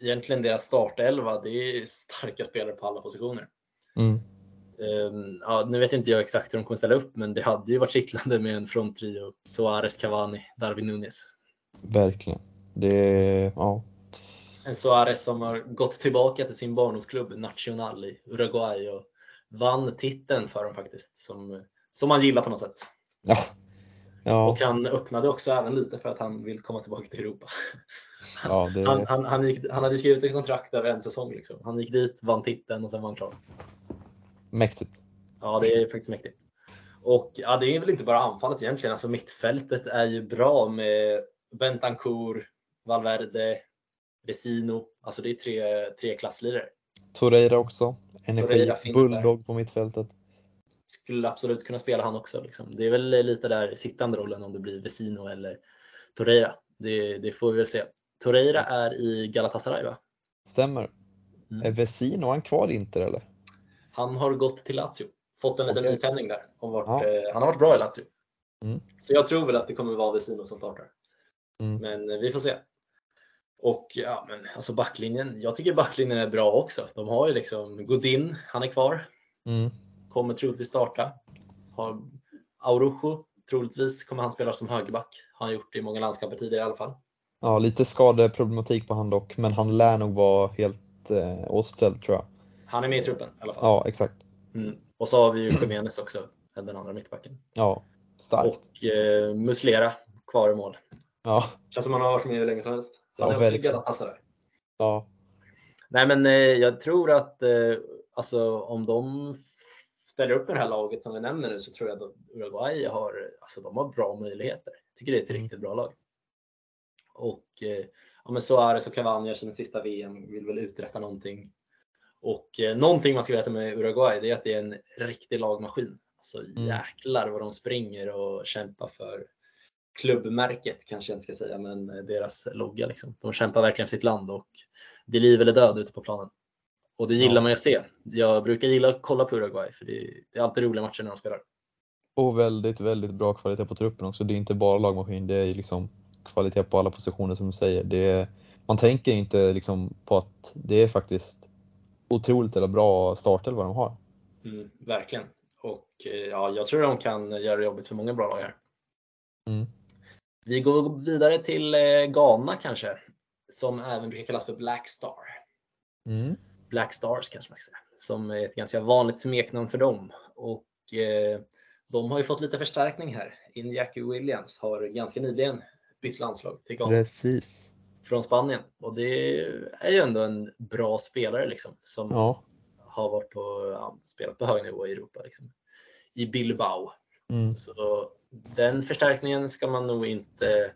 egentligen deras startelva, det är starka spelare på alla positioner. Mm. Ehm, ja, nu vet inte jag exakt hur de kommer ställa upp, men det hade ju varit kittlande med en fronttrio. Suarez, Cavani, Darwin Nunes. Verkligen. Det, ja. En Suarez som har gått tillbaka till sin barndomsklubb Nacional i Uruguay och vann titeln för dem faktiskt. Som, som man gillar på något sätt. Ja. Ja. Och han öppnade också även lite för att han vill komma tillbaka till Europa. ja det, Han, han, han, gick, han hade skrivit ett kontrakt över en säsong. Liksom. Han gick dit, vann titeln och sen var han klar. mäktigt. Ja, det är faktiskt mäktigt. Och ja, det är väl inte bara anfallet egentligen. Alltså mittfältet är ju bra med Bentancourt, Valverde, Vesino. Alltså det är tre, tre klasslirare. Torreira också. Energi, Torreira bulldog på mittfältet. Skulle absolut kunna spela han också. Liksom. Det är väl lite där sittande rollen om det blir Vesino eller Torreira. Det, det får vi väl se. Torreira är i Galatasaray va? Stämmer. Mm. Är Vesino han kvar i Inter eller? Han har gått till Lazio. Fått en liten Okej. nytändning där. Och varit, Ja. eh, han har varit bra i Lazio. Mm. Så jag tror väl att det kommer vara Vesino som startar. Mm. Men eh, vi får se. Och ja, men alltså backlinjen. Jag tycker backlinjen är bra också. De har ju liksom Godin, han är kvar. Mm. Kommer troligtvis starta. Har Aurujo, troligtvis kommer han spela som högerback. Har han gjort i många landskamper tidigare i alla fall. Ja, lite skadeproblematik på han dock, men han lär nog vara helt eh, återställd tror jag. Han är med i truppen i alla fall. Ja, exakt. Mm. Och så har vi ju Jimenez också, den andra mittbacken. Ja, starkt. Och eh, Muslera kvar i mål. Ja, Känns som han har varit med hur länge som helst. Ja, Han är också i verkligen. Galatasaray. ja, Nej, men eh, jag tror att eh, alltså, om de ställer upp med det här laget som vi nämner nu så tror jag att Uruguay har, alltså, de har bra möjligheter. Jag tycker det är ett Mm. riktigt bra lag. Och eh, ja, men Suarez och Cavani sin sista VM vill väl uträtta någonting. Och eh, någonting man ska veta med Uruguay det är att det är en riktig lagmaskin. Alltså jäklar vad de springer och kämpar för klubbmärket kanske jag inte ska säga, men deras logga liksom. De kämpar verkligen för sitt land och det är liv eller död ute på planen. Och det gillar Ja. man ju att se. Jag brukar gilla att kolla på Uruguay för det är, det är alltid roliga matcher när de spelar. och väldigt, väldigt bra kvalitet på truppen också. Det är inte bara lagmaskin, det är liksom kvalitet på alla positioner som du säger. Det är, man tänker inte liksom på att det är faktiskt otroligt eller bra startelva de har. Mm, verkligen. Och eh, ja, jag tror de kan göra det jobbigt för många bra lag här. Mm. Vi går vidare till eh, Ghana kanske, som även brukar kallas för Black Star. Mm. Black Stars kanske man ska säga, som är ett ganska vanligt smeknamn för dem. Och eh, de har ju fått lite förstärkning här. Injaki Williams har ganska nyligen bytt landslag till Ghana Precis. från Spanien och det är ju ändå en bra spelare liksom som Ja. har varit på, ja, spelat på hög nivå i Europa liksom. I Bilbao. Mm. Så den förstärkningen ska man nog inte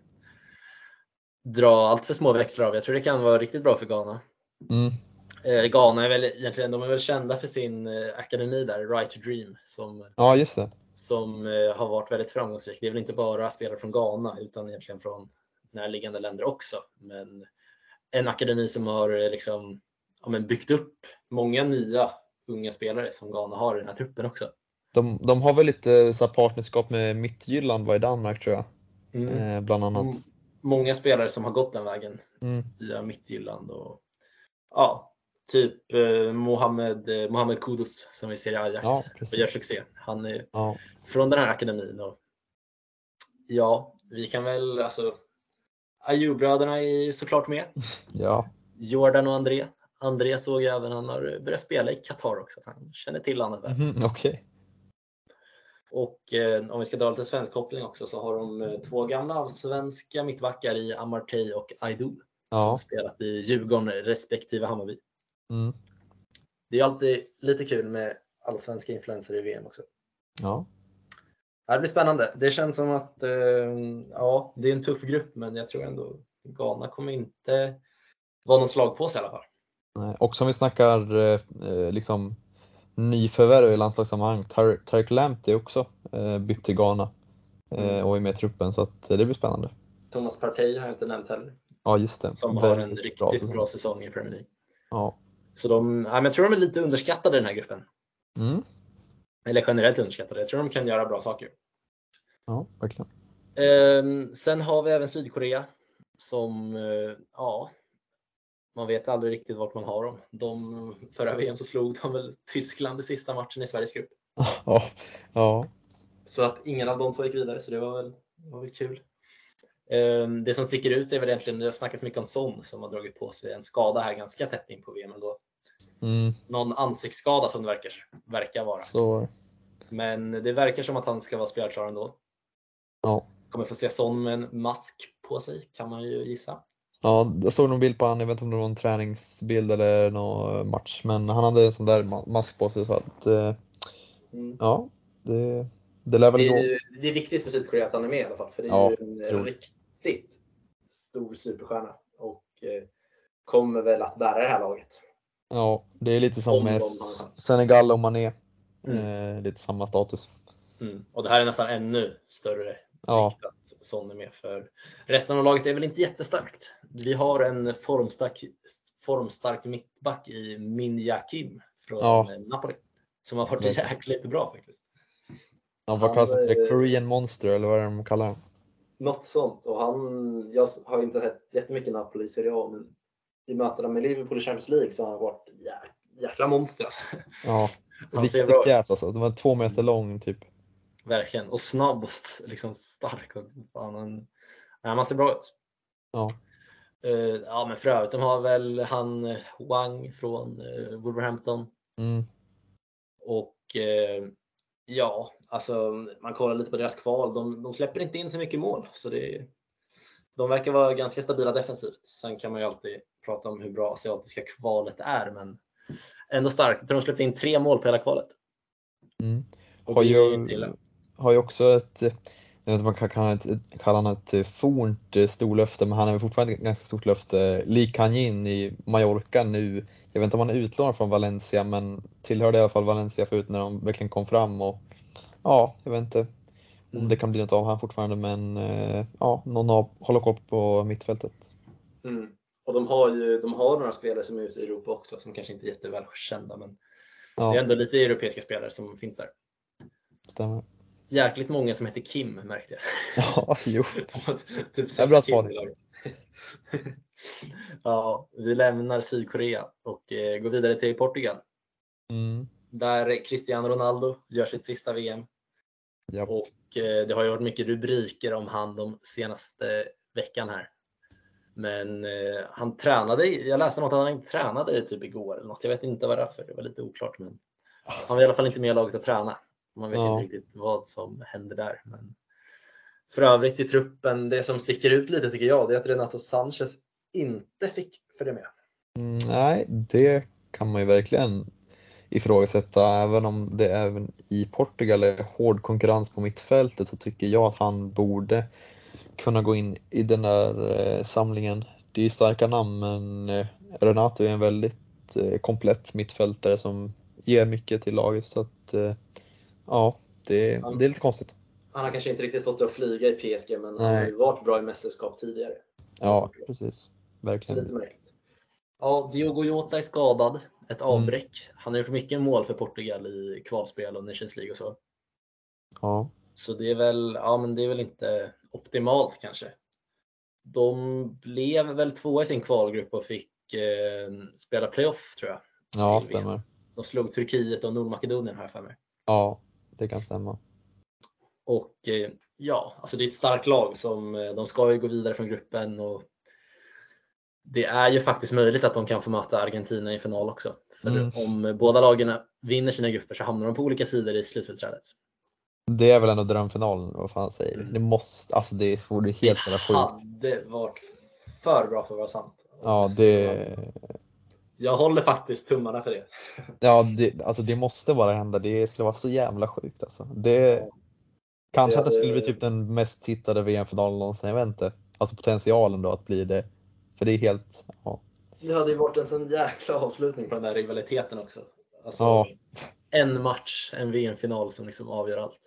dra allt för små växlar av. Jag tror det kan vara riktigt bra för Ghana. Mm. Eh, Ghana är väl egentligen, de är väl kända för sin eh, akademi där, Right to Dream, som, Ja, just det. som eh, har varit väldigt framgångsrik. Det är väl inte bara spelare från Ghana utan egentligen från närliggande länder också. Men en akademi som har liksom, ja, byggt upp många nya unga spelare som Ghana har i den här truppen också. De, de har väl lite så partnerskap med Midtjylland var i Danmark tror jag. Mm. Eh, bland annat. Mm. Många spelare som har gått den vägen Mm. via Midtjylland och ja, typ eh, Mohamed, eh, Mohamed Kudus som vi ser i Ajax Ja, och gör succé. Han är Ja. från den här akademin. Och, ja, vi kan väl alltså Ayew-bröderna är såklart med. ja. Jordan och André. André såg jag även, han har börjat spela i Qatar också, så han känner till landet väl. Mhm, Okej. Och eh, om vi ska dra lite svensk koppling också så har de eh, två gamla allsvenska mittbackar i Amartey och Aidu Ja. som spelat i Djurgården respektive Hammarby. Mm. Det är alltid lite kul med allsvenska influenser i VM också. Ja. Det blir spännande. Det känns som att eh, ja, det är en tuff grupp, men jag tror ändå Ghana kommer inte vara någon slagpåse i alla fall. Och som vi snackar eh, eh, liksom nyförvärv i landslagssammanhang, Tar- Tarek Lamptey också eh, bytt till Ghana eh, Mm. och är med i truppen så att eh, det blir spännande. Thomas Partey har jag inte nämnt heller, Ja just det. som har en Väldigt riktigt säsong. bra säsong i Premier League. Ja. Så de, ja, jag tror de är lite underskattade i den här gruppen. Mm. Eller generellt underskattade. Jag tror de kan göra bra saker. ja, verkligen. Ehm, sen har vi även Sydkorea som, eh, ja, man vet aldrig riktigt vart man har dem. De, förra VM så slog de väl Tyskland i sista matchen i Sveriges grupp. Ja. ja. Så att ingen av de två gick vidare, så det var väl, var väl kul. Ehm, det som sticker ut är väl egentligen, det har snackats mycket om Son som har dragit på sig en skada här ganska tätt in på VM ändå. Mm. Någon ansiktsskada som det verkar, verkar vara. Så Men det verkar som att han ska vara spelklar ändå. ja. Kommer få se Son med en mask på sig kan man ju gissa. Ja, jag såg någon bild på han, jag vet inte om det var en träningsbild eller någon match, men han hade en sån där ma- mask på sig så att eh, Mm. ja, det, det lär väl Det gå. är, det är viktigt för Sydkorea att han är med i alla fall, för det är Ja, ju en tror- riktigt stor superstjärna och eh, kommer väl att bära det här laget. Ja, det är lite som Om med. Senegal och Mané. Mm. Eh, lite samma status. Mm. Och det här är nästan ännu större Ja. vikt att Son är med för resten av laget är väl inte jättestarkt. Vi har en formstark, formstark mittback i Minja Kim från Ja. Napoli som har varit Verkligen. jäkligt bra faktiskt. Han, kallas det? eh, Korean Monster eller vad är det de kallar den? Något sånt. Och han, jag har inte sett jättemycket Napoli i Serie A, men i mötena med Liverpool i Champions League så har han varit jä, jäkla monster. Alltså. Ja, riktig pjäs alltså. De var två meter lång typ. Verkligen. Och snabb och st- liksom stark. Och, fan, han, nej, man ser bra ut. Ja. Eh, ja, men för övrigt, de har väl han eh, Wang från eh, Wolverhampton Mm. och ja, alltså man kollar lite på deras kval. De, de släpper inte in så mycket mål, så det, de verkar vara ganska stabila defensivt. Sen kan man ju alltid prata om hur bra asiatiska kvalet är, men ändå starkt. Jag tror de släppte in tre mål på hela kvalet. Mm. Har ju, har ju också ett, jag vet inte man kan kalla ett, kalla honom ett fornt eh, storlöfte, men han är fortfarande ett ganska stort löfte. Lee Kang-in i Mallorca nu. Jag vet inte om han är utlånad från Valencia, men tillhörde i alla fall Valencia förut när de verkligen kom fram och ja, jag vet inte om Mm. det kan bli något av han fortfarande, men eh, ja, någon av, håller koll på mittfältet. Mm. Och de har ju de har några spelare som är ute i Europa också som kanske inte är jättevälkända men det är Ja, ändå lite europeiska spelare som finns där. stämmer. Jäkligt många som heter Kim märkte jag. Ja, jo. typ är bra spaning. ja, vi lämnar Sydkorea och eh, går vidare till Portugal Mm. där Cristiano Ronaldo gör sitt sista VM Ja. och eh, det har ju varit mycket rubriker om han de senaste veckan här. Men eh, han tränade, jag läste något att han tränade typ igår eller något. Jag vet inte varför, det var lite oklart. Men han var i alla fall inte med i laget att träna. Man vet Ja. inte riktigt vad som händer där. Men för övrigt i truppen, det som sticker ut lite tycker jag, det är att Renato Sanchez inte fick följa med. Mm, nej, det kan man ju verkligen ifrågasätta. Även om det även i Portugal är hård konkurrens på mittfältet så tycker jag att han borde kunna gå in i den där eh, samlingen. Det är ju starka namn men eh, Renato är en väldigt eh, komplett mittfältare som ger mycket till laget så att ja, det, det är lite konstigt. Han har kanske inte riktigt fått det att flyga i PSG, men han Nej. har ju varit bra i mästerskap tidigare. Ja, precis. Så Verkligen. lite märkligt. Ja, Diogo Jota är skadad. Ett Mm. avbräck. Han har gjort mycket mål för Portugal i kvalspel och Nations League och så. Ja. Så det är väl, ja, men det är väl inte optimalt kanske. De blev väl tvåa i sin kvalgrupp och fick eh, spela playoff tror jag. Ja, stämmer. De slog Turkiet och Nordmakedonien här för mig. Ja, det kan stämma. Och eh, ja, alltså det är ett starkt lag som eh, de ska ju gå vidare från gruppen och det är ju faktiskt möjligt att de kan få möta Argentina i final också. För Mm. om båda lagen vinner sina grupper så hamnar de på olika sidor i slutspelsträdet. Det är väl ändå drömfinalen, vad fan säger? Mm. Det måste, alltså det vore helt jävla sjukt. hade varit för bra för att vara sant. Ja, det, Jag håller faktiskt tummarna för det. ja det, alltså det måste bara hända. Det skulle vara så jävla sjukt alltså. Det, kanske Det att det skulle bli typ den mest tittade VM-finalen någonsin, jag vet inte. Alltså potentialen då att bli det. För det är helt, ja. Det hade ju varit en sån jäkla avslutning på den där rivaliteten också. Alltså, Ja. En match, en VM-final som liksom avgör allt.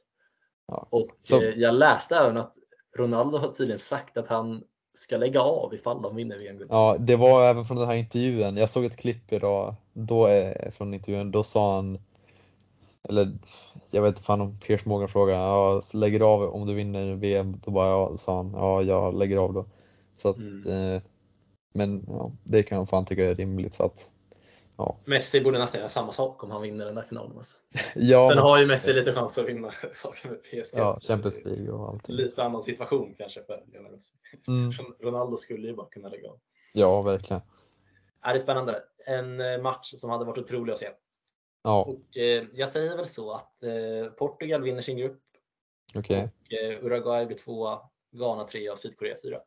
Ja. Och Så- eh, jag läste även att Ronaldo har tydligen sagt att han ska lägga av ifall de vinner VM-guld. ja, det var även från den här intervjun. Jag såg ett klipp idag, då är, från intervjun, då sa han eller jag vet inte fan om Piers Morgan frågade, ja, lägger du av om du vinner VM? Då bara ja, sa han, ja jag lägger av då. Så att, Mm. eh, men ja, det kan jag fan tycka är rimligt så att Messi borde nästan göra samma sak om han vinner den där finalen. Alltså. ja, Sen har ju Messi lite chans att vinna saker med PSG. ja, Champions League och allt. Lite annan situation kanske för Lionel Messi. Mm, Ronaldo skulle ju bara kunna lägga av. ja, verkligen. Ja, det är spännande. En eh, match som hade varit otrolig att se. Ja, Och, eh, jag säger väl så att eh, Portugal vinner sin grupp. okej. Och, eh, Uruguay blir tvåa, Ghana trea och Sydkorea fyra.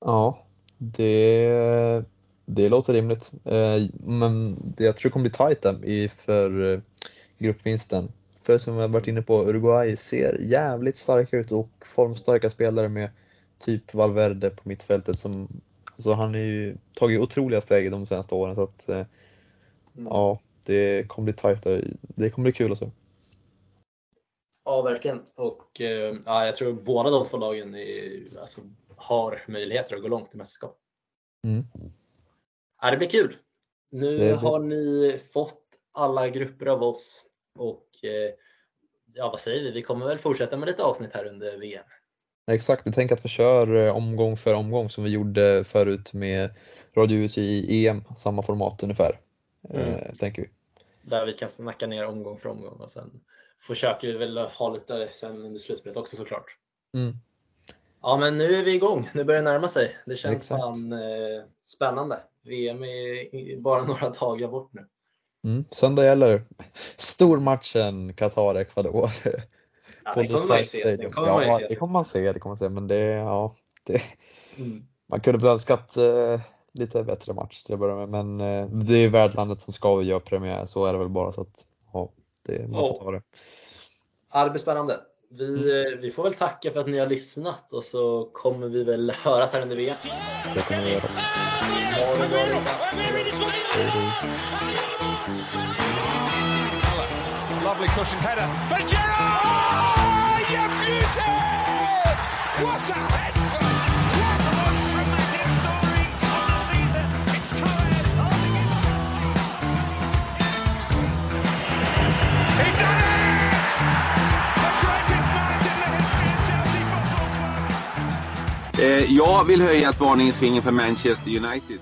Ja, det, det låter rimligt. Eh, Men jag tror det kommer bli tajt där i, för eh, gruppvinsten. För som jag varit inne på, Uruguay ser jävligt starka ut och formstarka spelare med typ Valverde på mittfältet som så han har ju tagit otroliga steg de senaste åren så att eh, ja, det kommer bli tajt där. Det kommer bli kul att se. Ja, verkligen. Och ja, jag tror båda de två lagen är, alltså, har möjligheter att gå långt i mästerskap. Mm. Ja, det blir kul. Nu Det har ni fått alla grupper av oss och eh, ja, vad säger vi? Vi kommer väl fortsätta med lite avsnitt här under VM. Exakt, vi tänker att vi kör eh, omgång för omgång som vi gjorde förut med Radio UC i EM, samma format ungefär. Eh, Mm. tänker vi. Där vi kan snacka ner omgång för omgång och sen försöker vi väl ha lite sen under slutspelet också såklart. Mm. Ja, men nu är vi igång. Nu börjar det närma sig. Det känns Exakt. fan eh, spännande. VM är bara några dagar bort nu. Mm. Söndag gäller stormatchen Qatar-Ecuador. Ja, den kommer man ju se. Kommer man ju ja, se. det kommer man se. Det kommer man se. Men det, ja, det, Mm. man kunde väl önskat eh, lite bättre match till att börja med. Men eh, det är värdlandet som ska göra premiär. Så är det väl bara. Så att, ja, det, man får ta det. Ja, det blir spännande. Vi, Mm. eh, vi får väl tacka för att ni har lyssnat och så kommer vi väl höras här under VM. Det kommer vi göra. Lovely cushion header. But Gerrard! You beauty! What a head, Eh, jag vill höja ett varningens finger för Manchester United.